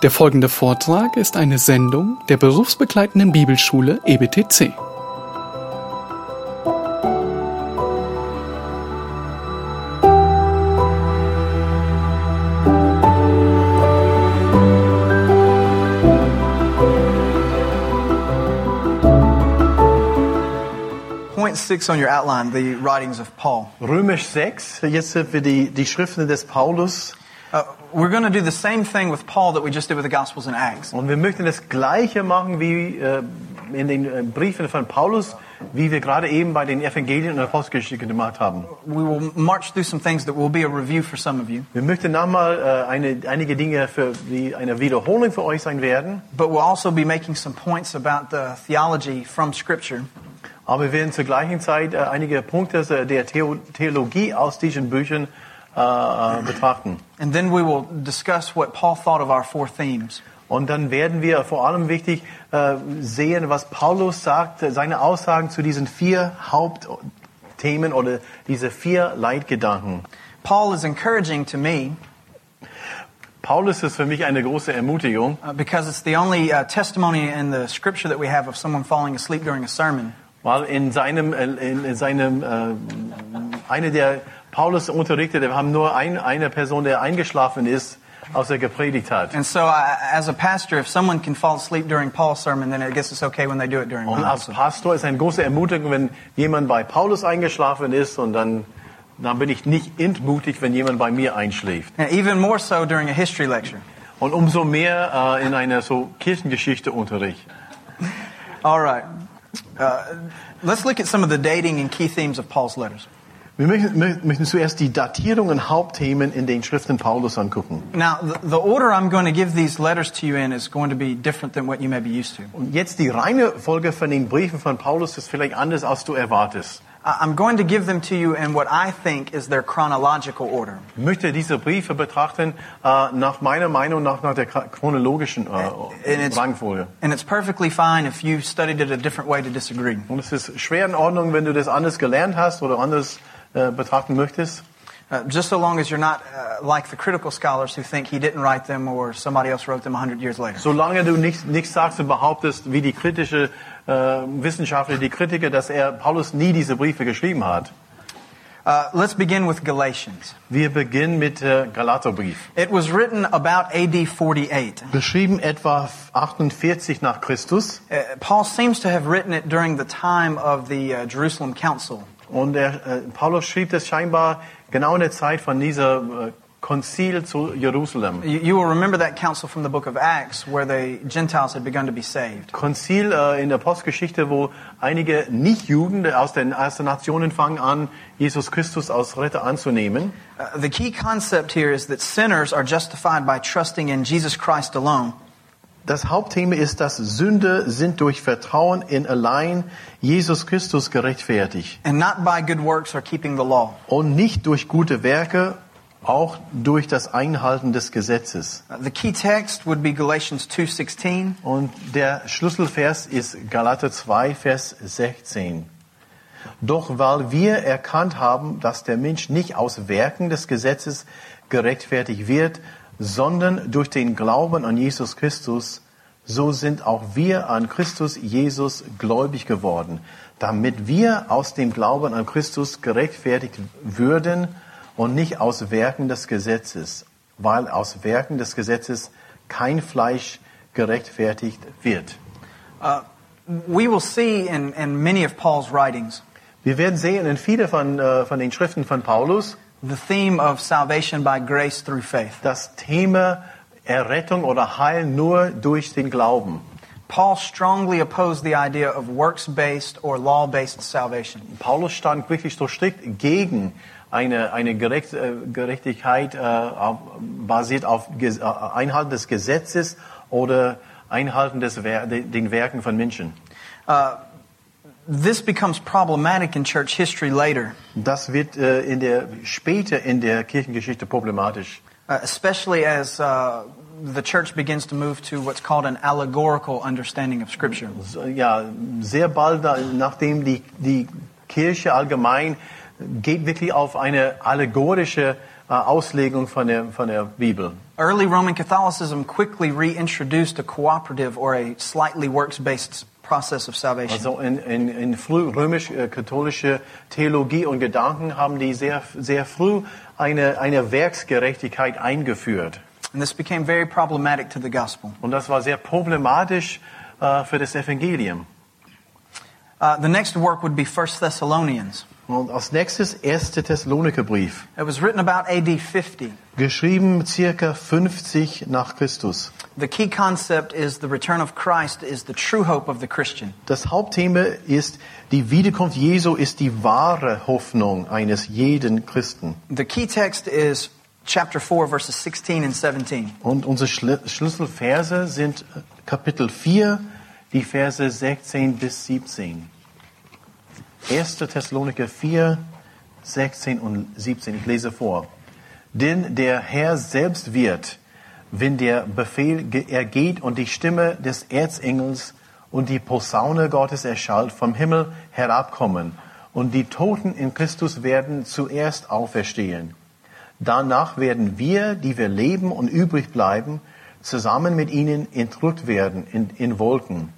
Der folgende Vortrag ist eine Sendung der berufsbegleitenden Bibelschule EBTC. Point six on your outline, the writings of Paul. Römisch 6, jetzt sind wir die, die Schriften des Paulus. We're going to do the same thing with Paul that we just did with the Gospels and Acts. Und wir möchten das Gleiche machen wie äh, in den äh, Briefen von Paulus, wie wir gerade eben bei den Evangelien und Apostelgeschichte gemacht haben. We will march through some things that will be a review for some of you, Wir möchten nochmal äh, eine, einige Dinge für die eine Wiederholung für euch sein werden. but we'll also be making some points about the theology from Scripture. Aber wir werden zur gleichen Zeit äh, einige Punkte der Theo Theologie aus diesen Büchern äh, äh, betrachten. And then we will discuss what Paul thought of our four themes. Und dann werden wir vor allem wichtig äh, sehen, was Paulus sagt, äh, seine Aussagen zu diesen vier Hauptthemen oder diese vier Leitgedanken. Paul is encouraging to me Paulus ist für mich eine große Ermutigung, uh, because it's the only uh, testimony in the Scripture that we have of someone falling asleep during a sermon. weil in seinem, äh, in, in seinem äh, eine der Paulus unterrichtet, wir haben nur ein, eine Person, der eingeschlafen ist, als er gepredigt hat. And so, I, as a pastor, if someone can fall asleep during Paul's sermon, then I guess it's okay when they do it during Und als Pastor ist eine große Ermutigung, wenn jemand bei Paulus eingeschlafen ist und dann, dann bin ich nicht entmutigt, wenn jemand bei mir einschläft. And even more so during a history lecture. Und umso mehr äh, in einer so Kirchengeschichte-Unterricht. All right. Uh, let's look at some of the dating and key themes of Paul's letters. Wir möchten, mö- möchten zuerst die Datierung und Hauptthemen in den Schriften Paulus angucken. Now, the, the order I'm going to give these letters to you in is going to be different than what you may be used to. Und jetzt die reine Folge von den Briefen von Paulus ist vielleicht anders, als du erwartest. I'm going to give them to you in what I think is their chronological order. Ich möchte diese Briefe betrachten äh, nach meiner Meinung nach, nach der chronologischen And it's, Rangfolge. and it's perfectly fine if you studied it a different way to disagree. Und es ist schwer in Ordnung, wenn du das anders gelernt hast oder anders betrachten möchtest. Uh, just so long as you're not uh, like the critical scholars who think he didn't write them or somebody else wrote them 100 years later. Solange du nicht, nichts sagst und behauptest, wie die kritische äh, Wissenschaftler, die Kritiker, dass er Paulus nie diese Briefe geschrieben hat. Uh, let's begin with Galatians. Wir beginnen mit äh, Galaterbrief. It was written about AD 48. Beschrieben etwa 48 nach Christus. Uh, Paul seems to have written it during the time of the uh, Jerusalem Council. Und er, äh, Paulus schrieb das scheinbar genau in der Zeit von dieser äh, Konzil zu Jerusalem. You, you will remember that council from the book of Acts where the Gentiles had begun to be saved. Konzil äh, in der Postgeschichte, wo einige Nichtjuden aus den ersten Nationen fangen an, Jesus Christus als Retter anzunehmen. Uh, the key concept here is that sinners are justified by trusting in Jesus Christ alone. Das Hauptthema ist, dass Sünde sind durch Vertrauen in allein Jesus Christus gerechtfertigt and not by good works or keeping the law. und nicht durch gute Werke, auch durch das Einhalten des Gesetzes. The key text would be Galatians 2:16, Und der Schlüsselvers ist Galater 2, Vers 16. Doch weil wir erkannt haben, dass der Mensch nicht aus Werken des Gesetzes gerechtfertigt wird, sondern durch den Glauben an Jesus Christus, so sind auch wir an Christus Jesus gläubig geworden, damit wir aus dem Glauben an Christus gerechtfertigt würden und nicht aus Werken des Gesetzes, weil aus Werken des Gesetzes kein Fleisch gerechtfertigt wird. uh, we will see in, in many of Paul's writings Wir werden sehen in viele von, äh, von den Schriften von Paulus the theme of salvation by grace through faith. das Thema Errettung oder Heil nur durch den Glauben. Paul strongly opposed the idea of works-based or law-based salvation. Paulus stand wirklich so strikt gegen eine, eine Gerecht, äh, Gerechtigkeit äh, auf, basiert auf Ges- äh, Einhalten des Gesetzes oder Einhalten des Wer de- den Werken von Menschen. This becomes problematic in church history later, Das wird äh, in der, später in der Kirchengeschichte problematisch. uh, especially as uh, the church begins to move to what's called an allegorical understanding of Scripture. Ja, sehr bald, nachdem die, die Kirche allgemein geht wirklich auf eine allegorische äh, Auslegung von der, von der Bibel. Early Roman Catholicism quickly reintroduced a cooperative or a slightly works-based process of salvation. Also in, in, in früh römisch-katholische Theologie und Gedanken haben die sehr, sehr früh eine, eine Werksgerechtigkeit eingeführt. And this became very problematic to the gospel. Und das war sehr problematisch äh, für das Evangelium. Uh, the next work would be 1 Thessalonians. Und als nächstes 1. Thessalonikerbrief, It was written about AD 50. geschrieben circa 50 nach Christus. The key concept is the return of Christ is the true hope of the Christian. Das Hauptthema ist, die Wiederkunft Jesu ist die wahre Hoffnung eines jeden Christen. The key text is chapter 4, verses 16 and 17. Und unsere Schl Schlüsselverse sind Kapitel 4, die Verse 16 bis 17. 1. Thessaloniker 4, 16 und 17. Ich lese vor. Denn der Herr selbst wird, wenn der Befehl ge- ergeht und die Stimme des Erzengels und die Posaune Gottes erschallt, vom Himmel herabkommen. Und die Toten in Christus werden zuerst auferstehen. Danach werden wir, die wir leben und übrig bleiben, zusammen mit ihnen entrückt werden in, in Wolken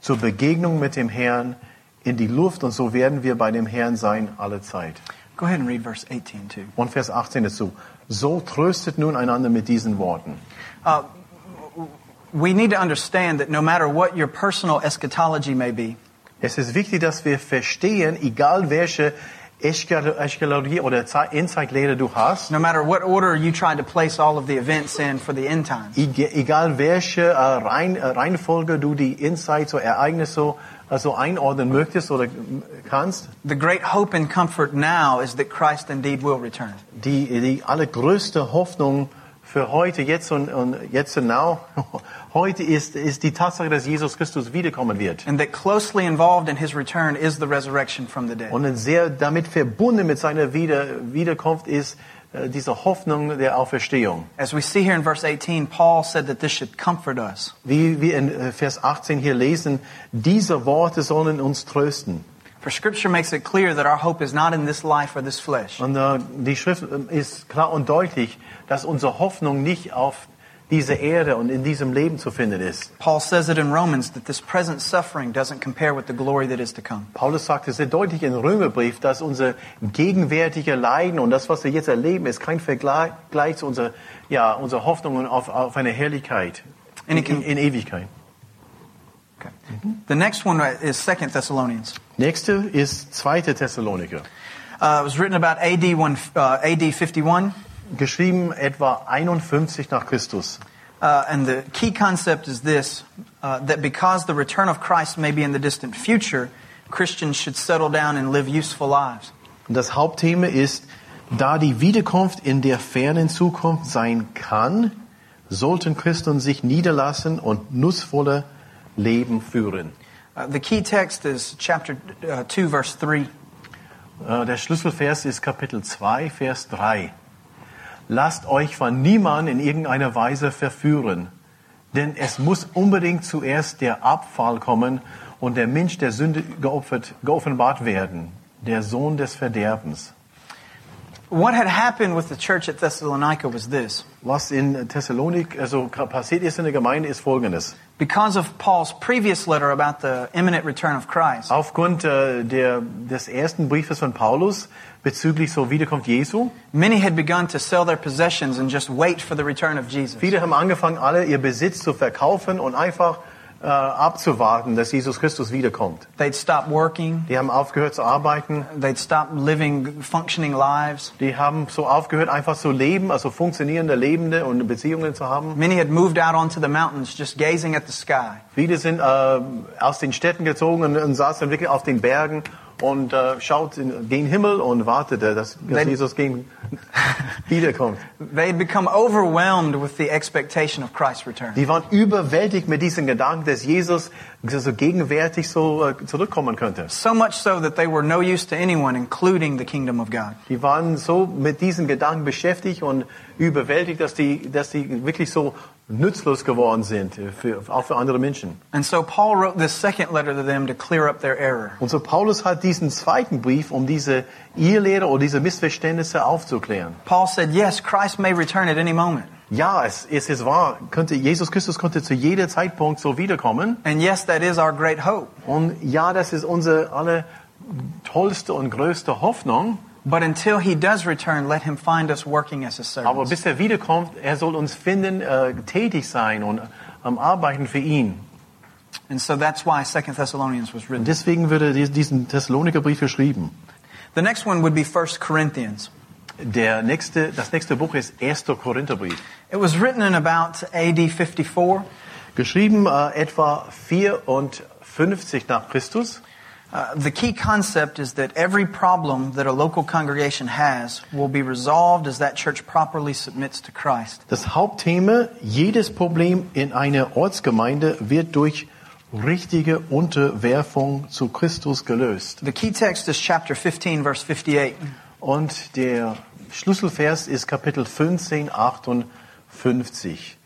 zur Begegnung mit dem Herrn in die Luft und so werden wir bei dem Herrn sein alle Zeit. Go ahead and read verse 18 too. Und Vers 18 dazu. So tröstet nun einander mit diesen Worten. We need to understand that no matter what your personal eschatology may be, Es ist wichtig, dass wir verstehen, egal welche Eschatolo- Eschatologie oder Ze- Endzeitlehre du hast, no matter what order you try to place all of the events in for the end times, egal welche äh, äh, Reihenfolge du die Insights oder Ereignisse äh, so einordnen möchtest oder kannst, the great hope and comfort now is that Christ indeed will return. die, die allergrößte Hoffnung für heute, jetzt und, und jetzt und now, heute ist, ist die Tatsache, dass Jesus Christus wiederkommen wird. And that closely involved in his return is the resurrection from the dead. Und sehr damit verbunden mit seiner Wieder, Wiederkunft ist diese Hoffnung der Auferstehung. As we see here in verse 18, Paul said that this should comfort us. Wie wir in äh, Vers 18 hier lesen, diese Worte sollen uns trösten. For scripture makes it clear that our hope is not in this life or this flesh. Und äh, die Schrift äh, ist klar und deutlich, dass unsere Hoffnung nicht auf dieser Erde und in diesem Leben zu finden ist. Paul says it in Romans that this present suffering doesn't compare with the glory that is to come. Paulus sagte sehr deutlich im Römerbrief, dass unser gegenwärtige Leiden und das, was wir jetzt erleben, ist kein Vergleich Gleich zu unserer, ja, unserer Hoffnung auf, auf eine Herrlichkeit in, in, in Ewigkeit. Okay. The next one is Second Thessalonians. Nächste ist 2. Thessaloniker. Uh, it was written about AD, one, uh, AD 51. Geschrieben etwa 51 nach Christus. Uh, and the key concept is this uh, that because the return of Christ may be in the distant future, Christians should settle down and live useful lives. Und das Hauptthema ist, da die Wiederkunft in der fernen Zukunft sein kann, sollten Christen sich niederlassen und nutzvolle Leben führen. Uh, the key text is chapter uh, 2, verse 3. Äh, Der Schlüsselvers ist Kapitel 2, Vers 3. Lasst euch von niemandem in irgendeiner Weise verführen, denn es muss unbedingt zuerst der Abfall kommen und der Mensch der Sünde geopfert, geoffenbart werden, der Sohn des Verderbens. What had happened with the church at Thessalonica was this. Was in Thessalonik also passiert ist in der Gemeinde ist folgendes. Because of Paul's previous letter about the imminent return of Christ, Aufgrund äh, der, des ersten Briefes von Paulus bezüglich so Wiederkunft Jesu, many had begun to sell their possessions and just wait for the return of Jesus. viele haben angefangen, alle ihr Besitz zu verkaufen und einfach äh, abzuwarten, dass Jesus Christus wiederkommt. They'd stop working. Die haben aufgehört zu arbeiten. They'd stop living functioning lives. Die haben so aufgehört, einfach zu leben, also funktionierende Lebende und Beziehungen zu haben. Many had moved out onto the mountains just gazing at the sky. Viele sind äh, aus den Städten gezogen und, und saßen wirklich auf den Bergen und äh, schaut in den Himmel und wartete, dass, dass Wenn- Jesus gegen, wiederkommt. They become overwhelmed with the expectation of Christ's return. Die waren überwältigt mit diesem Gedanken, dass Jesus so gegenwärtig so äh, zurückkommen könnte. So much so that they were no use to anyone, including the kingdom of God. Die waren so mit diesen Gedanken beschäftigt und überwältigt, dass die, dass die wirklich so nutzlos geworden sind, für, auch für andere Menschen. And so Paul wrote this second letter to them to clear up their error. Und so Paulus hat diesen zweiten Brief, um diese Irrlehre oder diese Missverständnisse aufzuklären. Paul said, yes, Christ may return at any moment. Ja, es, es ist wahr, könnte, Jesus Christus konnte zu jeder Zeitpunkt so wiederkommen. And yes, that is our great hope. Und ja, das ist unsere alle tollste und größte Hoffnung. But until he does return, let him find us working as his Aber servants. bis er wiederkommt, er soll uns finden, äh, tätig sein und am Arbeiten für ihn. And so that's why Second Thessalonians was Und written. deswegen dies- diesen Thessaloniker Brief geschrieben. The next one would be First Corinthians. Der nächste, das nächste Buch ist 1. Korintherbrief. It was written in about AD 54. Geschrieben äh, etwa 54 nach Christus. Uh, the key concept is that every problem that a local congregation has will be resolved as that church properly submits to Christ. Das Hauptthema, jedes Problem in einer Ortsgemeinde wird durch richtige Unterwerfung zu Christus gelöst. The key text is chapter 15, verse 58. Und der Schlüsselvers ist Kapitel 15, 58.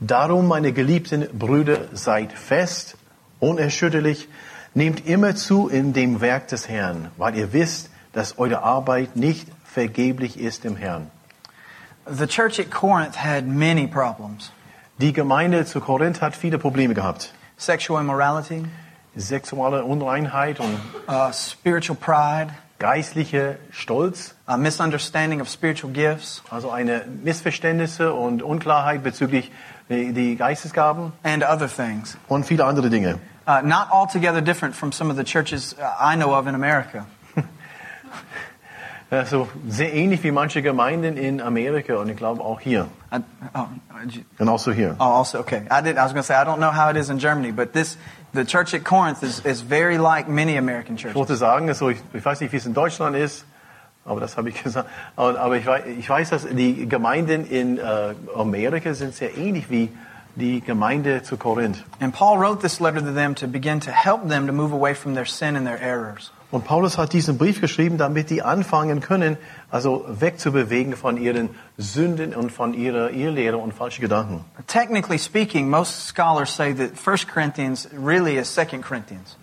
Darum, meine geliebten Brüder, seid fest, unerschütterlich, nehmt immer zu in dem Werk des Herrn, weil ihr wisst, dass eure Arbeit nicht vergeblich ist im Herrn. The church at Corinth had many problems Die Gemeinde zu Korinth hat viele Probleme gehabt. sexual immorality, Sexuelle Unreinheit und uh, spiritual pride, geistliche Stolz, a misunderstanding of spiritual gifts, also eine Missverständnisse und Unklarheit bezüglich die, die Geistesgaben and other things. und viele andere Dinge. Uh, not altogether different from some of the churches uh, I know of in America. Also sehr ähnlich wie manche Gemeinden in Amerika und ich glaube auch hier. I, oh, you- Genauso hier. oh, also okay. I did. I was going to say I don't know how it is in Germany, but this the church at Corinth is, is very like many American churches. Ich wollte sagen, also ich, ich weiß nicht, wie es in Deutschland ist, aber das habe ich gesagt. Aber, ich, weiß, ich weiß, dass die Gemeinden in äh, Amerika sind sehr ähnlich wie die Gemeinde zu Korinth. And Paul wrote this letter to them to begin to help them to move away from their sin and their errors. Und Paulus hat diesen Brief geschrieben, damit die anfangen können, also wegzubewegen von ihren Sünden und von ihrer Irrlehre und falschen Gedanken. Technically speaking, most scholars say that 1 Corinthians really is 2 Corinthians.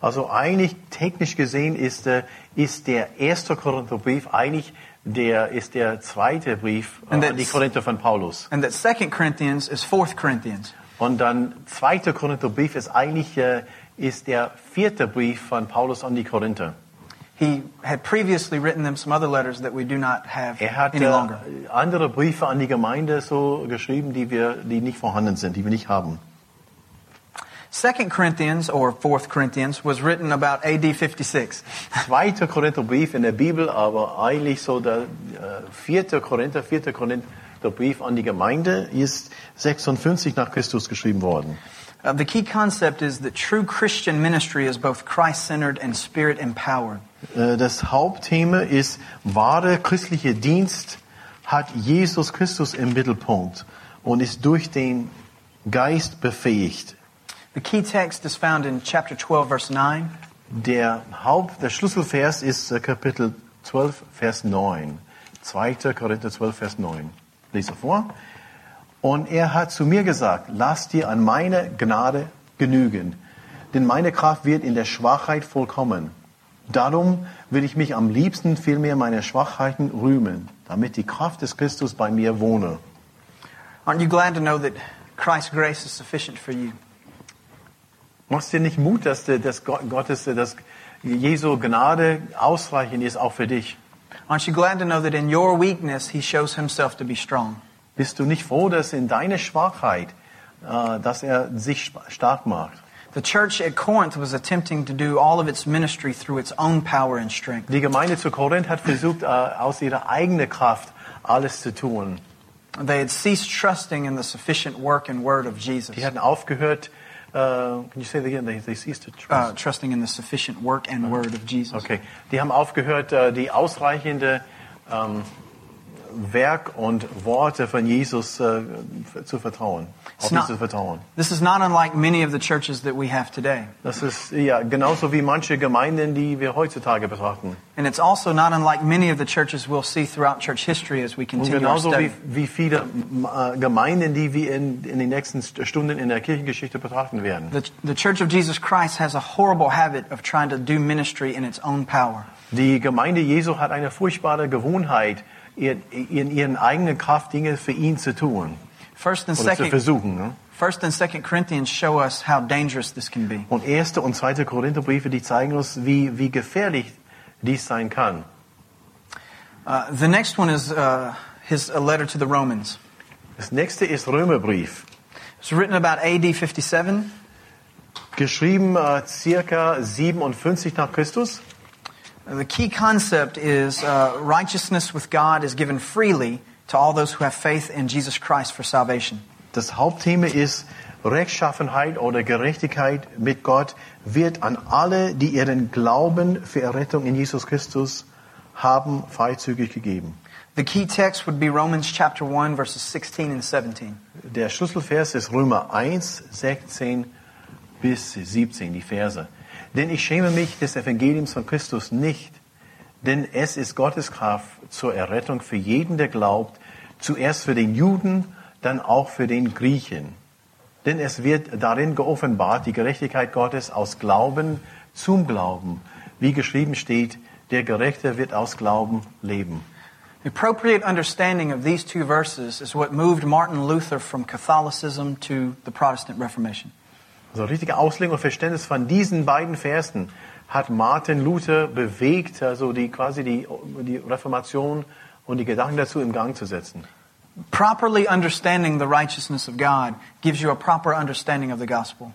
Also eigentlich technisch gesehen ist, äh, ist der erste Korintherbrief eigentlich der ist der zweite Brief an die Korinther von Paulus. And that 2 Corinthians is 4 Corinthians. Und dann zweiter Korintherbrief ist eigentlich äh, ist der vierte Brief von Paulus an die Korinther. He had previously written them some other letters that we do not have Er hat any äh, longer. andere Briefe an die Gemeinde so geschrieben, die wir die nicht vorhanden sind, die wir nicht haben. 2 Corinthians, or 4 Corinthians, was written about AD 56. Zweiter Korintherbrief in der Bibel, aber eigentlich so der äh, vierte Korinther, vierte Korintherbrief an die Gemeinde ist 56 nach Christus geschrieben worden. Uh, the key concept is that true Christian ministry is both Christ-centered and Spirit-empowered. Äh, Das Hauptthema ist, wahre christliche Dienst hat Jesus Christus im Mittelpunkt und ist durch den Geist befähigt. The key text is found in chapter 12, verse 9. Der Haupt, der Schlüsselvers ist äh, Kapitel 12, Vers 9. 2. Korinther 12, Vers 9. Lese vor. Und er hat zu mir gesagt, lass dir an meine Gnade genügen, denn meine Kraft wird in der Schwachheit vollkommen. Darum will ich mich am liebsten vielmehr meiner Schwachheiten rühmen, damit die Kraft des Christus bei mir wohne. Aren't you glad to know that Christ's grace is sufficient for you? Machst dir nicht Mut, dass, dass Gott- Gottes, dass Jesu Gnade ausreichend ist, auch für dich? Aren't you glad to know that in your weakness, He shows Himself to be strong? Bist du nicht froh, dass in deiner Schwachheit, äh, dass er sich stark macht? The church at Corinth was attempting to do all of its ministry through its own power and strength. Die Gemeinde zu Korinth hat versucht, äh, aus ihrer eigenen Kraft alles zu tun. They had ceased trusting in the sufficient work and word of Jesus. Die hatten aufgehört, äh, can you say that again? They, they ceased to Uh, trust. trusting in the sufficient work and word of Jesus. Okay. Die haben aufgehört, äh, die ausreichende, ähm, Werk und Worte von Jesus äh, zu vertrauen. Auf not- Jesus vertrauen. This is not unlike many of the churches that we have today. Das ist ja genauso wie manche Gemeinden, die wir heutzutage betrachten. And it's also not unlike many of the churches we'll see throughout church history as we Und continue our genauso wie, study. wie viele äh, Gemeinden, die wir in, in den nächsten Stunden in der Kirchengeschichte betrachten werden. The, the Church of Jesus Christ has a horrible habit of trying to do ministry in its own power. Die Gemeinde Jesu hat eine furchtbare Gewohnheit, in ihren eigenen Kraft Dinge für ihn zu tun First and oder zu second, versuchen. Ne? First and Second Corinthians show us how dangerous this can be. Und erste und zweite Korintherbriefe, die zeigen uns, wie, wie gefährlich dies sein kann. Uh, the next one is uh, his a letter to the Romans. Das nächste ist Römerbrief, It's written about AD 57. geschrieben äh, circa 57 nach Christus. The key concept is uh, righteousness with God is given freely to all those who have faith in Jesus Christ for salvation. Das Hauptthema ist Rechtschaffenheit oder Gerechtigkeit mit Gott wird an alle, die ihren Glauben für Errettung in Jesus Christus haben, freizügig gegeben. The key text would be Romans chapter 1 verses 16 and 17. Der Schlüsselvers ist Römer 1, 16 bis 17, die Verse. Denn ich schäme mich des Evangeliums von Christus nicht, denn es ist Gottes Kraft zur Errettung für jeden, der glaubt, zuerst für den Juden, dann auch für den Griechen. Denn es wird darin geoffenbart die Gerechtigkeit Gottes aus Glauben zum Glauben, wie geschrieben steht, der Gerechte wird aus Glauben leben. The appropriate understanding of these two verses is what moved Martin Luther from Catholicism to the Protestant Reformation. Also richtige Auslegung und Verständnis von diesen beiden Versen hat Martin Luther bewegt, also die quasi die, die Reformation und die Gedanken dazu im Gang zu setzen. Properly understanding the righteousness of God gives you a proper understanding of the gospel.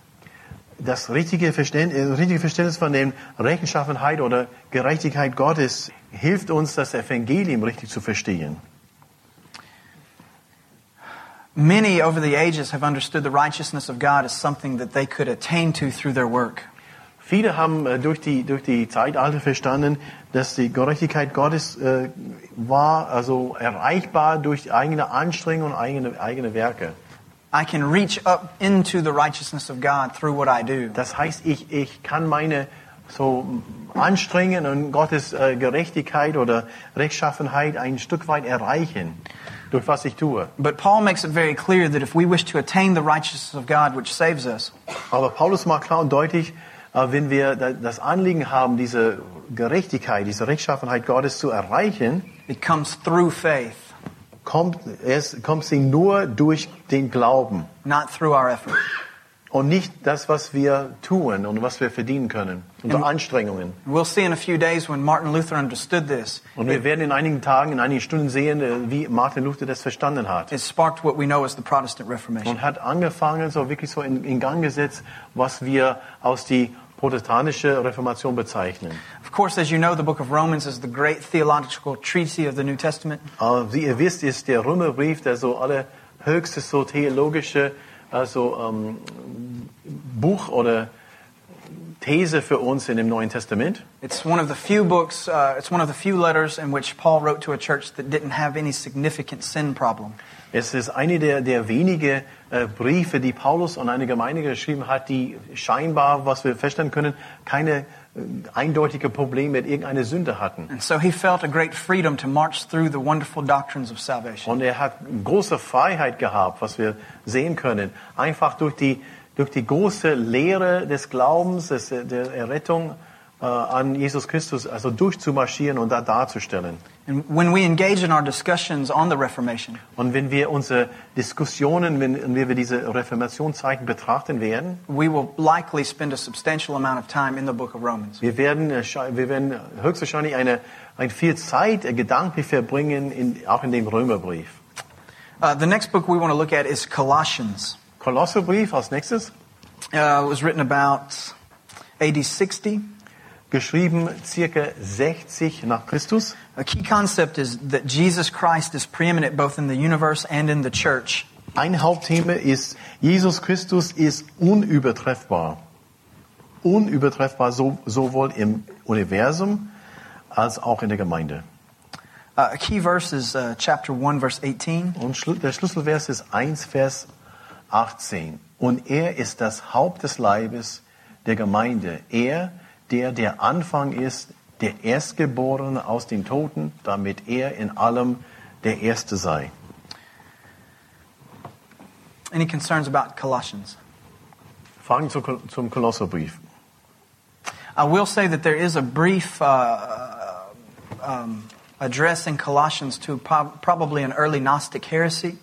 Das richtige Verständnis, äh, richtige Verständnis von der Rechenschaffenheit oder Gerechtigkeit Gottes hilft uns, das Evangelium richtig zu verstehen. Many over the ages have understood the righteousness of God as something that they could attain to through their work. Viele haben äh, durch die, durch die Zeitalter verstanden, dass die Gerechtigkeit Gottes äh, war also erreichbar durch eigene Anstrengung und eigene, eigene Werke. I can reach up into the righteousness of God through what I do. Das heißt, ich, ich kann meine so Anstrengen und Gottes äh, Gerechtigkeit oder Rechtschaffenheit ein Stück weit erreichen, durch was ich tue. But Paul makes it very clear that if we wish to attain the righteousness of God which saves us, Aber Paulus macht klar und deutlich, äh, wenn wir da- das Anliegen haben, diese Gerechtigkeit, diese Rechtschaffenheit Gottes zu erreichen, it comes through faith, kommt, es kommt sie nur durch den Glauben not through our effort. Und nicht das, was wir tun und was wir verdienen können, unter Anstrengungen. We'll see in a few days when Martin Luther understood this. Und wir werden in einigen Tagen, in einigen Stunden sehen, äh, wie Martin Luther das verstanden hat. It sparked what we know as the Protestant Reformation. und hat angefangen, so wirklich so in, in Gang gesetzt, was wir aus die protestantische Reformation bezeichnen. Of course, as you know, the book of Romans is the great theological treatise of the New Testament. Aber wie ihr wisst, ist der Römerbrief der so alle höchste so theologische also ähm, Buch oder These für uns in dem Neuen Testament. It's one of the few books, uh, it's one of the few letters in which Paul wrote to a church that didn't have any significant sin problem. Es ist eine der, der wenige äh, Briefe, die Paulus an eine Gemeinde geschrieben hat, die scheinbar, was wir feststellen können, keine eindeutige Probleme mit irgendeiner Sünde hatten. And so he felt a great freedom to march through the wonderful doctrines of salvation. Und er hat große Freiheit gehabt, was wir sehen können. Einfach durch die, durch die große Lehre des Glaubens, des, der Errettung äh, an Jesus Christus, also durchzumarschieren und da darzustellen. And when we engage in our discussions on the Reformation, Und wenn wir unsere Diskussionen, wenn, wenn wir diese Reformationszeichen betrachten werden, we will likely spend a substantial amount of time in the book of Romans. wir werden, äh, scha- wir werden höchstwahrscheinlich eine, ein viel Zeit äh, gedanklich verbringen, in, auch in dem Römerbrief. Uh, the next book we want to look at is Colossians. Kolosserbrief als nächstes. Uh, it was written about AD 60. geschrieben circa 60 nach Christus. A key concept is that Jesus Christ is preeminent both in the universe and in the church. Ein Hauptthema ist, Jesus Christus ist unübertreffbar. Unübertreffbar so, sowohl im Universum als auch in der Gemeinde. Uh, a key verse is uh, chapter 1, verse 18. Und Schlu- der Schlüsselvers ist 1, Vers 18. Und er ist das Haupt des Leibes der Gemeinde. Er, der der Anfang ist, der Erstgeborene aus den Toten, damit er in allem der Erste sei. Any concerns about Colossians? Fragen zu, zum Kolosserbrief. I will say that there is a brief uh, um, address in Colossians to prob- probably an early Gnostic heresy.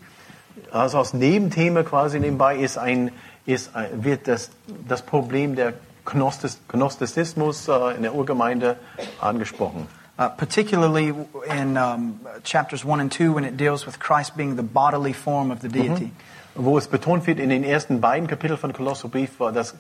Also als Nebenthema quasi nebenbei ist ein, ist, ein- wird das, das Problem der Gnostizismus äh, in der Urgemeinde angesprochen. Uh, particularly in um, chapters 1 and 2 when it deals with Christ being the bodily form of the deity. Wo es betont wird in den ersten beiden Kapiteln von Kolosserbrief, war, dass,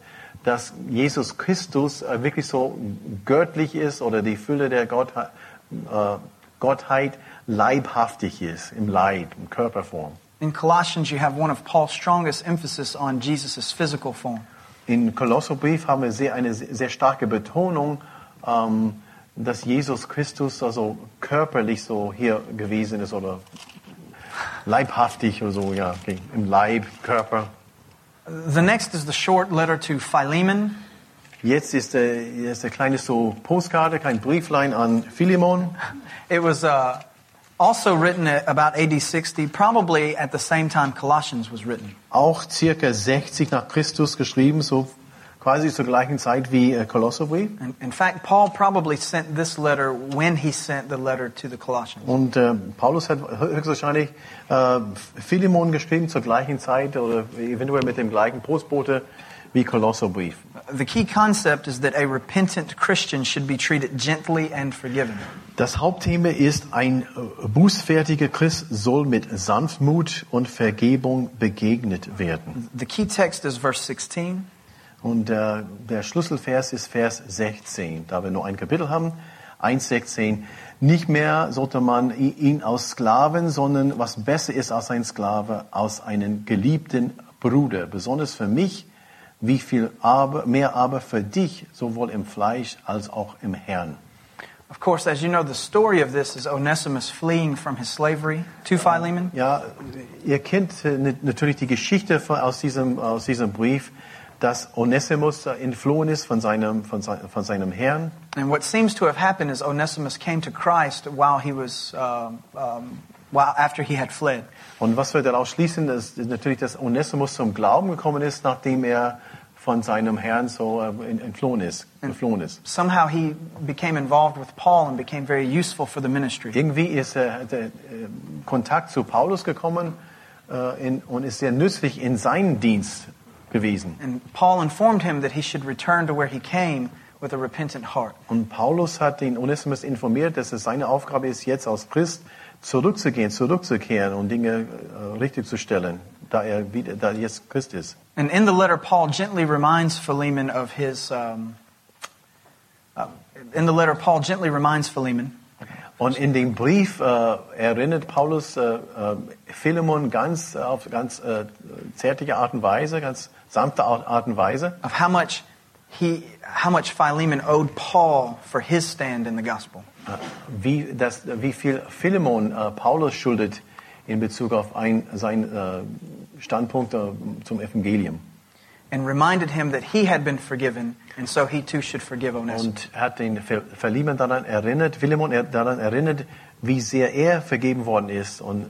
dass Jesus Christus äh, wirklich so göttlich ist oder die Fülle der Gottheit, äh, Gottheit leibhaftig ist, im Leib, in Körperform. In Colossians, you have one of Paul's strongest emphasis on Jesus' physical form. In Kolosserbrief haben wir sehr, eine sehr starke Betonung, ähm, dass Jesus Christus also körperlich so hier gewesen ist oder leibhaftig oder so, ja, im Leib, Körper. The next is the short letter to Philemon. Jetzt ist der, ist der kleine so Postkarte, kein Brieflein an Philemon. It was uh, also written about AD 60, probably at the same time Colossians was written. Auch circa 60 nach Christus geschrieben, so quasi zur gleichen Zeit wie äh, Kolosserbrief. In, in fact, Paul probably sent this letter when he sent the letter to the Colossians. Und äh, Paulus hat höchstwahrscheinlich äh, Philemon geschrieben zur gleichen Zeit oder eventuell mit dem gleichen Postbote wie Kolosserbrief. The key concept is that a repentant Christian should be treated gently and forgiven. Das Hauptthema ist, ein bußfertiger Christ soll mit Sanftmut und Vergebung begegnet werden. The key text is verse 16. Und äh, der Schlüsselvers ist Vers 16, da wir nur ein Kapitel haben. 1,16. Nicht mehr sollte man ihn aus Sklaven, sondern was besser ist als ein Sklave, aus einem geliebten Bruder. Besonders für mich, wie viel aber, mehr aber für dich, sowohl im Fleisch als auch im Herrn. Of course, as you know, the story of this is Onesimus fleeing from his slavery to Philemon. Ja, ihr kennt äh, nat- natürlich die Geschichte von, aus, diesem, aus diesem Brief, dass Onesimus entflohen ist von seinem, von, sein, von seinem Herrn. And what seems to have happened is Onesimus came to Christ while he was, um, um, while after he had fled. Und was wir daraus schließen, ist natürlich, dass Onesimus zum Glauben gekommen ist, nachdem er von seinem Herrn so äh, ent- entflohen ist, geflohen ist. Somehow he became involved with Paul and became very useful for the ministry. Irgendwie ist er hat er, äh, Kontakt zu Paulus gekommen äh, in, und ist sehr nützlich in seinem Dienst gewesen. And Paul informed him that he should return to where he came with a repentant heart. Und Paulus hat den Onesimus informiert, dass es seine Aufgabe ist, jetzt als Christ zurückzugehen, zurückzukehren und Dinge äh, richtig zu stellen, da er wieder, da jetzt Christ ist. And in the letter, Paul gently reminds Philemon of his. Um, uh, in the letter, Paul gently reminds Philemon Und in dem Brief äh, erinnert Paulus äh, äh, Philemon ganz auf ganz äh, zärtliche Art und Weise, ganz sanfte Art, Art und Weise, of how much he, how much Philemon owed Paul for his stand in the gospel. wie, das, wie viel Philemon äh, Paulus schuldet in Bezug auf ein, sein äh, Standpunkt äh, zum Evangelium. and reminded him that he had been forgiven, and so he too should forgive Onesimus. Und hat den Verliebten daran erinnert, Philemon er- daran erinnert, wie sehr er vergeben worden ist. Und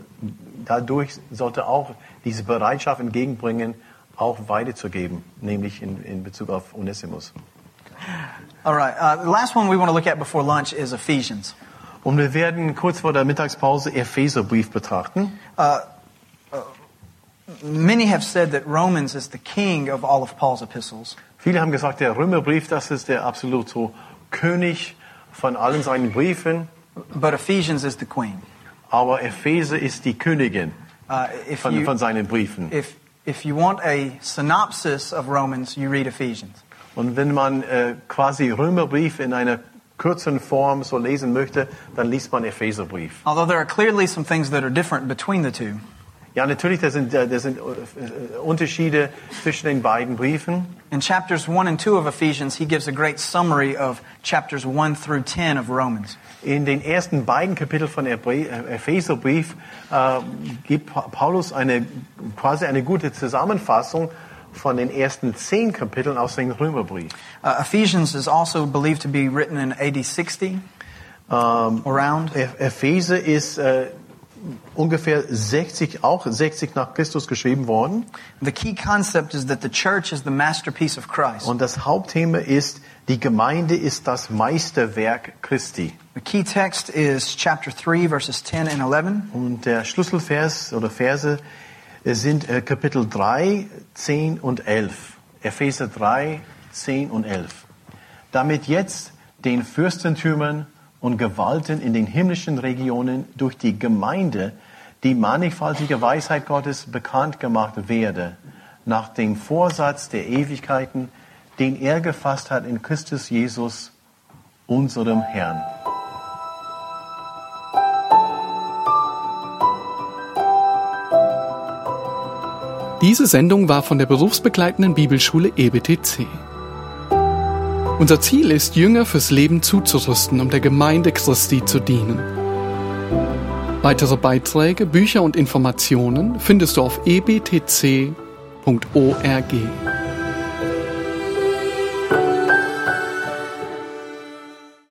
dadurch sollte auch diese Bereitschaft entgegenbringen, auch weiterzugeben, nämlich in, in Bezug auf Onesimus. All right, uh, the last one we want to look at before lunch is Ephesians. Und wir werden kurz vor der Mittagspause Epheserbrief betrachten. Many have said that Romans is the king of all of Paul's epistles. Viele haben gesagt, der Römerbrief, das ist der absolut so König von allen seinen Briefen, But Ephesians is the queen. aber Epheser ist die Königin Uh, von, you, von seinen Briefen. if, if you want a synopsis of Romans, you read Ephesians. Und wenn man äh, quasi Römerbrief in einer kürzeren Form so lesen möchte, dann liest man Epheserbrief. Although there are clearly some things that are different between the two. Ja, natürlich, da sind, äh, da sind äh, Unterschiede zwischen den beiden Briefen. In chapters 1 and 2 of Ephesians, he gives a great summary of chapters 1 through 10 of Romans. In den ersten beiden Kapiteln von äh, Epheserbrief äh, gibt Pa- Paulus eine, quasi eine gute Zusammenfassung von den ersten zehn Kapiteln aus dem Römerbrief. Uh, Ephesians is also believed to be written in AD 60, Ähm, around. E- Epheser ist äh, ungefähr 60, auch 60 nach Christus geschrieben worden. The key concept is that the church is the masterpiece of Christ. Und das Hauptthema ist, die Gemeinde ist das Meisterwerk Christi. The key text is chapter 3, verses 10 and 11. Und der Schlüsselvers oder Verse sind äh, Kapitel 3, 10 und 11. Epheser 3, 10 und 11. Damit jetzt den Fürstentümern und Gewalten in den himmlischen Regionen durch die Gemeinde die mannigfaltige Weisheit Gottes bekannt gemacht werde, nach dem Vorsatz der Ewigkeiten, den er gefasst hat in Christus Jesus, unserem Herrn. Diese Sendung war von der berufsbegleitenden Bibelschule EBTC. Unser Ziel ist, Jünger fürs Leben zuzurüsten, um der Gemeinde Christi zu dienen. Weitere Beiträge, Bücher und Informationen findest du auf ebtc.org.